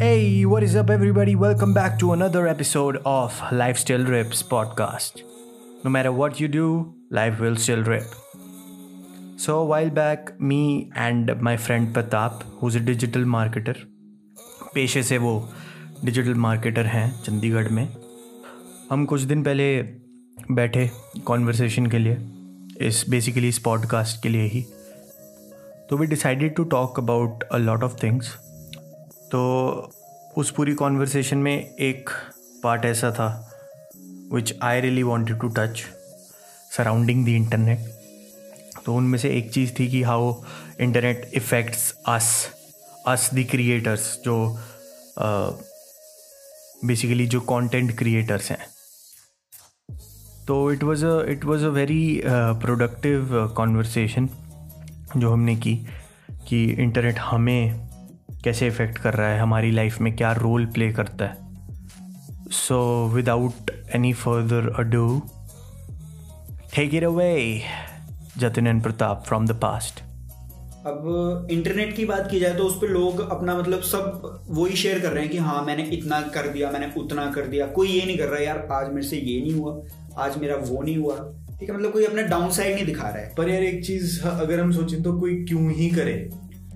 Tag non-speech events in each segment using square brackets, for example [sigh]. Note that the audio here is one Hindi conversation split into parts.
is up, everybody? Welcome back to another episode of Life Still Rips podcast. No matter what you do, life will still rip. So, a while back, me and my friend Pratap, who's a digital marketer, पेशे से वो डिजिटल मार्केटर हैं चंडीगढ़ में हम कुछ दिन पहले बैठे कॉन्वर्सेशन के लिए इस बेसिकली इस पॉडकास्ट के लिए ही तो we decided to talk about a lot of things तो उस पूरी कॉन्वर्सेशन में एक पार्ट ऐसा था which I really wanted to touch surrounding the internet तो उनमें से एक चीज़ थी कि how internet effects us us the creators जो बेसिकली uh, जो कंटेंट क्रिएटर्स हैं. तो it was a it was a very productive conversation जो हमने की कि इंटरनेट हमें कैसे इफ़ेक्ट कर रहा है हमारी लाइफ में क्या रोल प्ले करता है। So without any further ado take it away Jatin and Pratap from the past अब इंटरनेट की बात की जाए तो उस पर लोग अपना मतलब सब वही शेयर कर रहे हैं कि हाँ मैंने इतना कर दिया मैंने उतना कर दिया। कोई ये नहीं कर रहा यार आज मेरे से ये नहीं हुआ आज मेरा वो नहीं हुआ। ठीक है मतलब कोई अपना डाउन साइड नहीं दिखा रहा है। पर यार एक चीज़ अगर हम सोचें तो कोई क्यों ही करे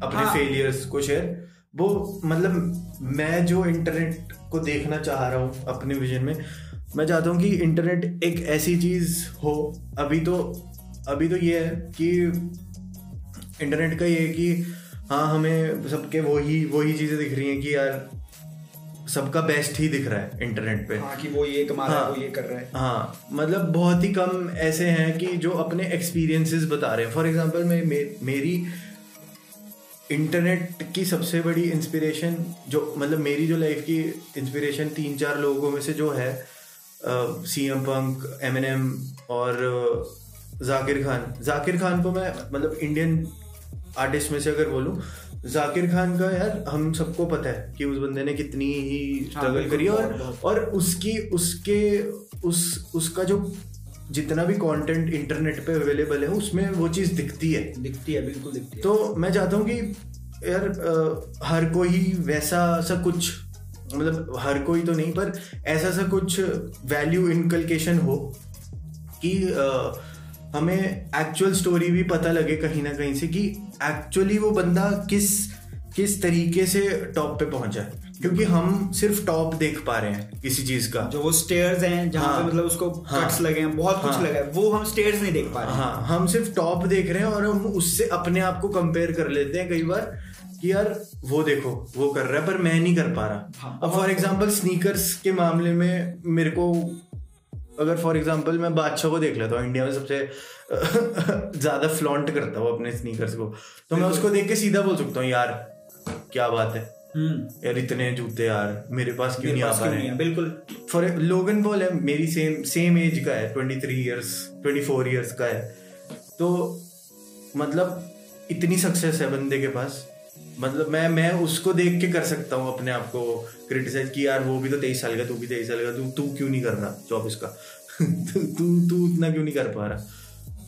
अपने हाँ. फेलियर्स को शेयर वो मतलब मैं जो इंटरनेट को देखना चाह रहा हूँ अपने विजन में मैं चाहता हूँ कि इंटरनेट एक ऐसी चीज़ हो। अभी तो अभी तो ये है कि इंटरनेट का ये है कि हाँ हमें सबके वही वही चीज़ें दिख रही हैं कि यार सबका बेस्ट ही दिख रहा है इंटरनेट पे। हाँ कि वो ये कमा रहा है वो ये कर रहा है। हाँ मतलब बहुत ही कम ऐसे हैं कि जो अपने एक्सपीरियंसेस बता रहे हैं। फॉर एग्जांपल मैं मे, मेरी इंटरनेट की सबसे बड़ी इंस्पिरेशन जो मतलब मेरी जो लाइफ की इंस्पिरेशन तीन चार लोगों में से जो है C M Punk M N M और जाकिर खान। जाकिर खान को मैं मतलब इंडियन आर्टिस्ट में से अगर बोलूँ जाकिर खान का यार हम सबको पता है कि उस बंदे ने कितनी ही स्ट्रगल हाँ, करी और और उसकी उसके उस उसका जो जितना भी कंटेंट इंटरनेट पे अवेलेबल है उसमें वो चीज़ दिखती है। दिखती है बिल्कुल दिखती है। तो मैं चाहता हूँ कि यार आ, हर कोई वैसा सा कुछ मतलब हर कोई तो नहीं पर ऐसा सा कुछ वैल्यू इनकलकेशन हो कि आ, हमें एक्चुअल स्टोरी भी पता लगे कहीं ना कहीं से कि एक्चुअली वो बंदा किस किस तरीके से टॉप पे पहुँचा है। क्योंकि हम सिर्फ़ टॉप देख पा रहे हैं किसी चीज़ का। जो वो स्टेयर्स हैं जहाँ हाँ, पे मतलब उसको हाँ, कट्स लगे हैं बहुत कुछ हाँ, लगा है। वो हम स्टेयर्स नहीं देख पा रहे हाँ। हम सिर्फ़ टॉप देख रहे हैं और हम उससे अपने आप को कंपेयर कर लेते हैं कई बार कि यार वो देखो वो कर रहा है पर मैं नहीं कर पा रहा। हाँ, अब फॉर एग्ज़ाम्पल स्नीकर्स के मामले में मेरे को अगर फॉर एग्ज़ाम्पल मैं बादशाह को देख लेता हूँ इंडिया में सबसे [laughs] ज़्यादा फ्लॉन्ट करता हूँ अपने स्नीकर्स को तो मैं उसको देख के सीधा बोल सकता हूँ यार क्या बात है। यार इतने जूते यार मेरे पास क्यों नहीं आ पा रहे बिल्कुल। फॉर लोगन बॉल है मेरी सेम सेम एज का है twenty three years twenty four years का है। तो मतलब इतनी सक्सेस है बंदे के पास। मतलब मैं मैं उसको देख के कर सकता हूँ अपने आप को क्रिटिसाइज कि यार वो भी तो तेईस साल का तू भी तेईस साल का तू तू क्यों नहीं कर रहा चौबीस का [laughs] तू तू इतना क्यों नहीं कर पा रहा?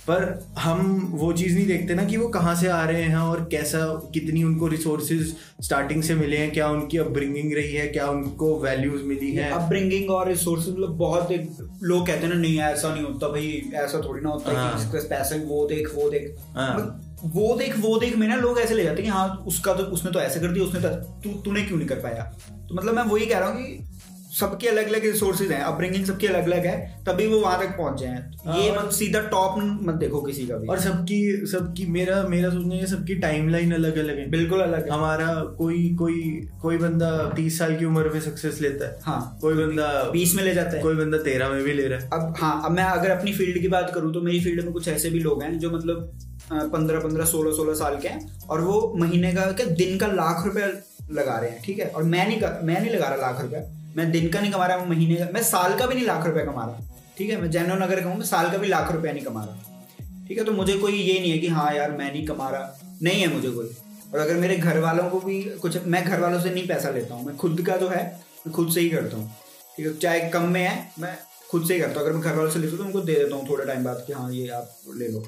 पर हम वो चीज़ नहीं देखते ना कि वो कहाँ से आ रहे हैं और कैसा कितनी उनको रिसोर्सेज स्टार्टिंग से मिले हैं क्या उनकी अपब्रिंगिंग रही है क्या उनको वैल्यूज़ मिली है अपब्रिंगिंग और रिसोर्स मतलब बहुत एक लोग कहते हैं ना नहीं ऐसा नहीं होता भाई ऐसा थोड़ी ना होता हाँ। कि पैसे वो देख वो देख हाँ। मतलब वो देख वो देख में ना लोग ऐसे ले जाते हैं कि हाँ उसका तो उसने तो ऐसे कर दिया उसने तू तूने क्यों नहीं कर पाया तो मतलब मैं वही कह रहा हूँ कि सबके अलग अलग रिसोर्सेज हैं अपब्रिंगिंग सबकी अलग अलग है तभी वो वहाँ तक पहुँच जाए ये मत सीधा टॉप मत देखो किसी का भी। और सबकी सबकी मेरा मेरा सोचना है सबकी टाइमलाइन अलग अलग है। बिल्कुल अलग है। हमारा कोई कोई कोई बंदा तीस साल की उम्र में सक्सेस लेता है। हाँ। कोई बंदा बीस में ले जाता है। कोई बंदा तेरह में भी ले रहा है। अब हाँ अब मैं अगर अपनी फ़ील्ड की बात करूँ तो मेरी फ़ील्ड में कुछ ऐसे भी लोग हैं जो मतलब पंद्रह पंद्रह सोलह सोलह साल के हैं और वो महीने का क्या दिन का लाख रुपया लगा रहे हैं ठीक है? और मैं नहीं मैं नहीं लगा रहा लाख रुपया। मैं दिन का नहीं कमा रहा, महीने का मैं साल का भी नहीं लाख रुपया कमा रहा। ठीक है, मैं जैनो नगर कहूँ, मैं साल का भी लाख रुपया नहीं कमा रहा। ठीक है तो मुझे कोई ये नहीं है कि हाँ यार, मैं नहीं कमा रहा। नहीं है मुझे कोई। और अगर मेरे घर वालों को भी कुछ मैं घर वालों से नहीं पैसा लेता हूँ, मैं खुद का जो है, मैं खुद से ही करता हूँ। ठीक है, चाहे कम में है, मैं खुद से ही करता हूँ। अगर मैं घर वालों से लेता हूँ तो उनको दे देता हूँ थोड़े टाइम बाद कि हाँ ये आप ले लो।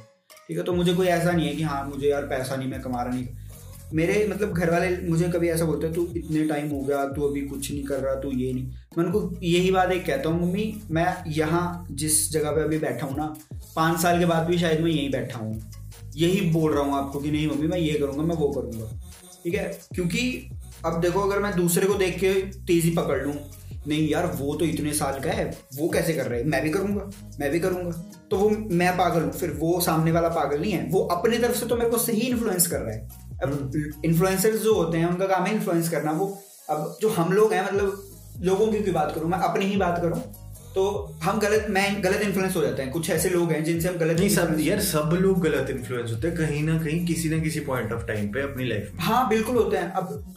ठीक है तो मुझे कोई ऐसा नहीं है कि हाँ मुझे यार पैसा नहीं, मैं कमा रहा नहीं। मेरे मतलब घर वाले मुझे कभी ऐसा बोलते तू इतने टाइम हो गया, तू अभी कुछ नहीं कर रहा, तू ये नहीं। मैं उनको यही बात एक कहता हूँ, मम्मी, मैं यहाँ जिस जगह पे अभी बैठा हूँ ना, पाँच साल के बाद भी शायद मैं यहीं बैठा हूँ। यही बोल रहा हूँ आपको कि नहीं मम्मी, मैं ये करूँगा, मैं वो करूँगा। ठीक है? क्योंकि अब देखो, अगर मैं दूसरे को देख के तेज़ी पकड़ लूँ, नहीं यार, वो तो इतने साल का है, वो कैसे कर रहे हैं? मैं भी करूँगा, मैं भी करूँगा। तो वो मैं पागल हूँ, फिर वो सामने वाला पागल नहीं है, वो अपनी तरफ़ से तो मेरे को सही इन्फ्लुएंस कर रहा है। अब इन्फ्लुएंसर्स हम्म। जो होते हैं उनका काम है इन्फ्लुएंस करना। वो अब जो हम लोग हैं मतलब लोगों की बात करूँ मैं अपनी ही बात करूँ तो हम गलत मैं गलत इन्फ्लुएंस हो जाते हैं। कुछ ऐसे लोग हैं जिनसे हम गलत नहीं सब यार सब लोग गलत इन्फ्लुएंस होते हैं कहीं ना कहीं किसी ना किसी पॉइंट ऑफ़ टाइम पे अपनी लाइफ में। हाँ बिल्कुल होते हैं। अब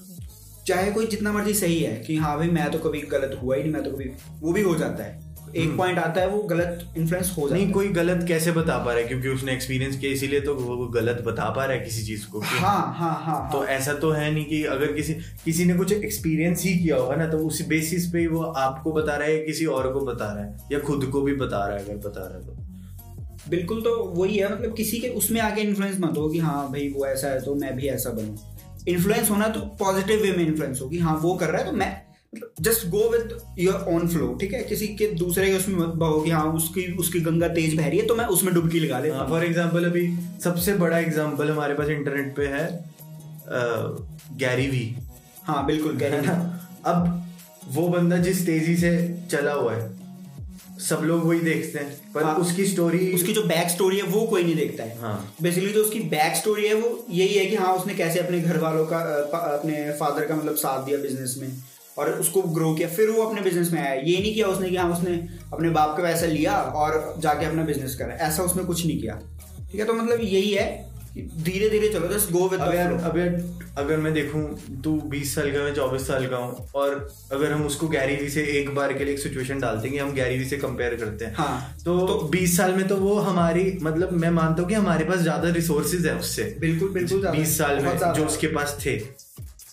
चाहे कोई जितना मर्ज़ी सही है कि हाँ भाई मैं तो कभी गलत हुआ ही नहीं मैं तो कभी वो भी हो जाता है। एक पॉइंट हम्म। आता है वो गलत इन्फ्लुएंस हो जाता नहीं कोई गलत कैसे बता पा रहा है? क्योंकि उसने एक्सपीरियंस किया इसीलिए तो वो गलत बता पा रहा है किसी चीज़ को। हाँ हाँ हाँ तो हाँ. ऐसा तो है नहीं कि अगर किसी किसी ने कुछ एक्सपीरियंस ही किया होगा ना तो उस बेसिस पे वो आपको बता रहा है किसी और को बता रहा है या खुद को भी बता रहा है अगर बता रहा है तो। बिल्कुल तो वही है मतलब किसी के उसमें आके इन्फ्लुएंस मत हो कि हाँ भाई वो ऐसा है तो मैं भी ऐसा बनूं। इन्फ्लुएंस होना तो पॉजिटिव वे में इन्फ्लुएंस होगी हाँ वो कर रहा है तो मैं just go with your own flow ठीक है? किसी के दूसरे के उसमें मत बहो कि हाँ उसकी उसकी गंगा तेज बह रही है तो मैं उसमें डुबकी लगा लेता फॉर एग्ज़ाम्पल अभी सबसे बड़ा एग्ज़ाम्पल हमारे पास इंटरनेट पे है गैरी वी हाँ बिल्कुल गैरी [laughs] अब वो बंदा जिस तेज़ी से चला हुआ है सब लोग वही देखते हैं पर हाँ, उसकी स्टोरी उसकी जो बैक स्टोरी है वो कोई नहीं देखता है। हाँ, बेसिकली जो उसकी बैक स्टोरी है वो यही है कि हाँ उसने कैसे अपने घर वालों का अपने फादर का मतलब साथ दिया बिज़नेस में। और उसको ग्रो किया। फिर वो अपने बिज़नेस में आया। ये नहीं किया उसने कि हाँ उसने अपने बाप का पैसा लिया और जाके अपना बिज़नेस करा। ऐसा उसने कुछ नहीं किया। ठीक है? तो मतलब यही है धीरे धीरे चलो जस्ट गो विद अगर अगर अगर मैं देखूँ तू 20 साल का मैं 24 साल का हूँ और अगर हम उसको गैरीवी से एक बार के लिए एक सिचुएशन डालते हैं कि हम गैरीवी से कंपेयर करते हैं हाँ, तो, तो 20 साल में तो वो हमारी मतलब मैं मानता हूँ कि हमारे पास ज़्यादा रिसोर्सेज है उससे। बिल्कुल बिल्कुल 20 साल में जो उसके पास थे।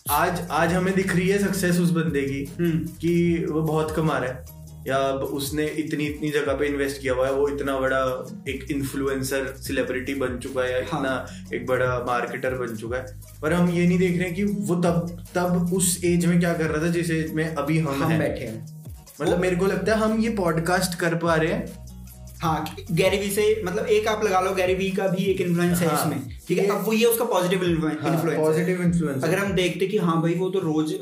आज आज हमें दिख रही है सक्सेस उस बंदे की हम्म। कि वो बहुत कमा रहा है या उसने इतनी इतनी जगह पे इन्वेस्ट किया हुआ है वो इतना बड़ा एक इन्फ्लुएंसर सेलिब्रिटी बन चुका है या हाँ. इतना एक बड़ा मार्केटर बन चुका है पर हम ये नहीं देख रहे कि वो तब तब उस एज में क्या कर रहा था जिस एज में अभी हम, हम है। बैठे हैं मतलब मेरे को लगता है हम ये पॉडकास्ट कर पा रहे हैं हाँ गैरीवी से मतलब एक आप लगा लो गैरीवी का भी एक इन्फ्लुएंस है हाँ, इसमें ठीक है? अब वो ये उसका पॉजिटिव इन्फ्लुएंस पॉजिटिव इन्फ्लुएंस अगर हम देखते कि हाँ भाई वो तो रोज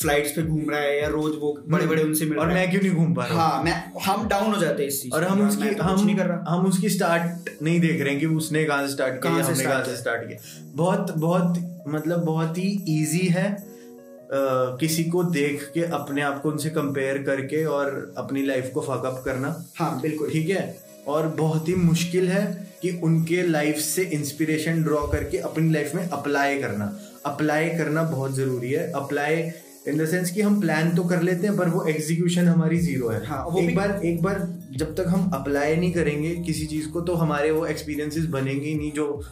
फ्लाइट्स पे घूम रहा है या रोज वो बड़े बड़े उनसे मिल और मैं क्यों नहीं घूम पा रहा हाँ? मैं हम डाउन हो जाते हैं इस चीज़ और हम उसकी तो हम नहीं कर रहा। हम उसकी स्टार्ट नहीं देख रहे हैं कि उसने कहाँ से स्टार्ट किया हमने कहाँ से स्टार्ट किया। बहुत बहुत मतलब बहुत ही ईजी है। किसी को देख के अपने आप को उनसे कंपेयर करके और अपनी लाइफ को फकअप करना। हाँ बिल्कुल। ठीक है? और बहुत ही मुश्किल है कि उनके लाइफ से इंस्पिरेशन ड्रॉ करके अपनी लाइफ में अप्लाई करना। अप्लाई करना बहुत ज़रूरी है। अप्लाई इन द सेंस कि हम प्लान तो कर लेते हैं पर वो एग्जीक्यूशन हमारी ज़ीरो है। हाँ, वो एक बार एक बार जब तक हम अप्लाई नहीं करेंगे किसी चीज़ को तो हमारे वो एक्सपीरियंसेस बनेंगे ही नहीं जो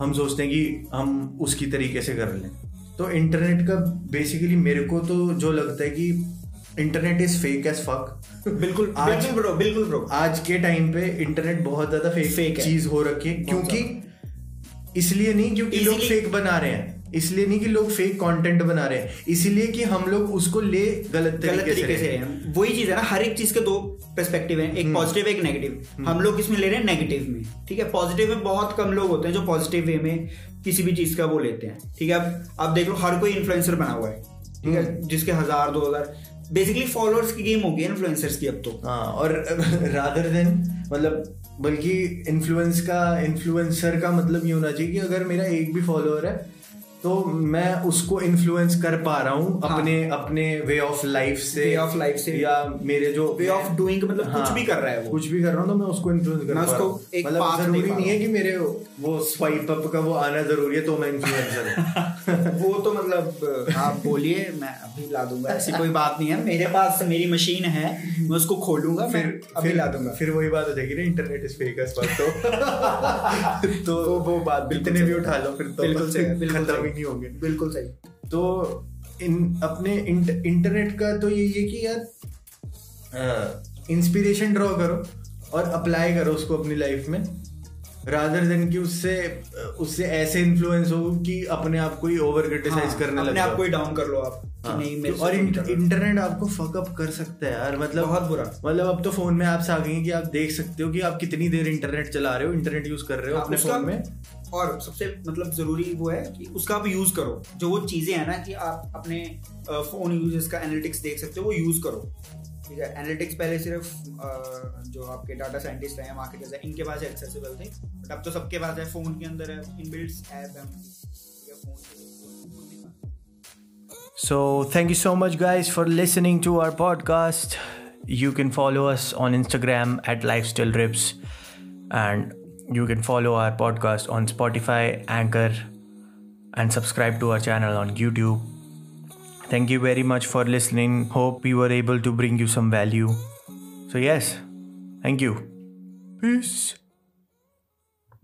हम सोचते हैं कि हम उसकी तरीके से कर लें। तो इंटरनेट का बेसिकली मेरे को तो जो लगता है कि internet is fake as fuck बिल्कुल [laughs] आज ब्रो बिल्कुल ब्रो आज के टाइम पे इंटरनेट बहुत ज़्यादा फेक फेक चीज़ हो रखी है क्योंकि इसलिए नहीं क्योंकि लोग फेक बना रहे हैं। इसलिए नहीं कि लोग फेक कंटेंट बना रहे हैं इसीलिए कि हम लोग उसको ले गलत तरीके गलत तरीके से से वही चीज़ है ना हर एक चीज़ के दो पर्सपेक्टिव है एक पॉजिटिव हम्म। एक नेगेटिव हम्म। हम लोग इसमें ले रहे हैं? नेगेटिव में। ठीक है पॉजिटिव में बहुत कम लोग होते हैं जो पॉजिटिव वे में किसी भी चीज़ का वो लेते हैं। ठीक है अब आप देख लो हर कोई इन्फ्लुएंसर बना हुआ है। ठीक है हम्म। जिसके हज़ार दो हज़ार बेसिकली फॉलोअर्स की गेम होगी इन्फ्लुएंसर्स की अब तो। हाँ और [laughs] रादर देन मतलब बल्कि इन्फ्लुएंस का इन्फ्लुएंसर का मतलब ये होना चाहिए कि अगर मेरा एक भी फॉलोअर है तो मैं उसको इन्फ्लुएंस कर पा रहा हूँ हाँ. अपने अपने वे ऑफ़ लाइफ से वे ऑफ़ लाइफ से। या मेरे जो वे ऑफ़ डूइंग मतलब हाँ, कुछ भी कर रहा है वो। कुछ भी कर रहा हूँ तो मैं उसको इन्फ्लुएंस कर पा रहा हूँ। मतलब ज़रूरी नहीं है कि मेरे वो स्वाइप अप का वो आना ज़रूरी है तो मैं इन्फ्लुएंसर [laughs] वो तो मतलब आप बोलिए मैं अभी ला दूँगा। ऐसी कोई बात नहीं है। मेरे पास मेरी मशीन है मैं उसको खोलूँगा फिर अभी ला दूँगा। फिर वही बात हो जाएगी ना इंटरनेट इस फेक तो। [laughs] तो वो बात इतने भी उठा लो फिर तो। बिल्कुल सही नहीं होंगे। बिल्कुल सही। तो इन अपने इंट, इंटरनेट का तो ये है कि यार इंस्पिरेशन ड्रॉ करो और अप्लाई करो उसको अपनी लाइफ में। रादर देन कि उससे उससे ऐसे इन्फ्लुएंस हो कि अपने आप को ही ओवर क्रिटिसाइज हाँ, करने लग अपने आप को ही डाउन कर लो आप हाँ, नहीं मेरे और तो इंट- रहा। इंटरनेट आपको फकअप कर सकता है यार मतलब बहुत बुरा। मतलब अब तो फ़ोन में ऐप्स आ गई हैं कि आप देख सकते हो कि आप कितनी देर इंटरनेट चला रहे हो इंटरनेट यूज़ कर रहे हो हाँ, अपने फ़ोन में। और सबसे मतलब ज़रूरी वो है कि उसका आप यूज़ करो। जो वो चीज़ें हैं ना कि आप अपने फ़ोन यूजेस का एनालिटिक्स देख सकते हो वो यूज़ करो। ठीक है? एनालिटिक्स पहले सिर्फ़ जो आपके डाटा साइंटिस्ट हैं मार्केटर्स हैं इनके पास एक्सेसिबल थे। बट अब तो सबके पास है फ़ोन के अंदर है इनबिल्ट ऐप है So, thank you so much, guys, for listening to our podcast. You can follow us on Instagram at Lifestyle Rips, and you can follow our podcast on Spotify, Anchor, and subscribe to our channel on YouTube. Thank you very much for listening. Hope we were able to bring you some value. So, yes, thank you. Peace.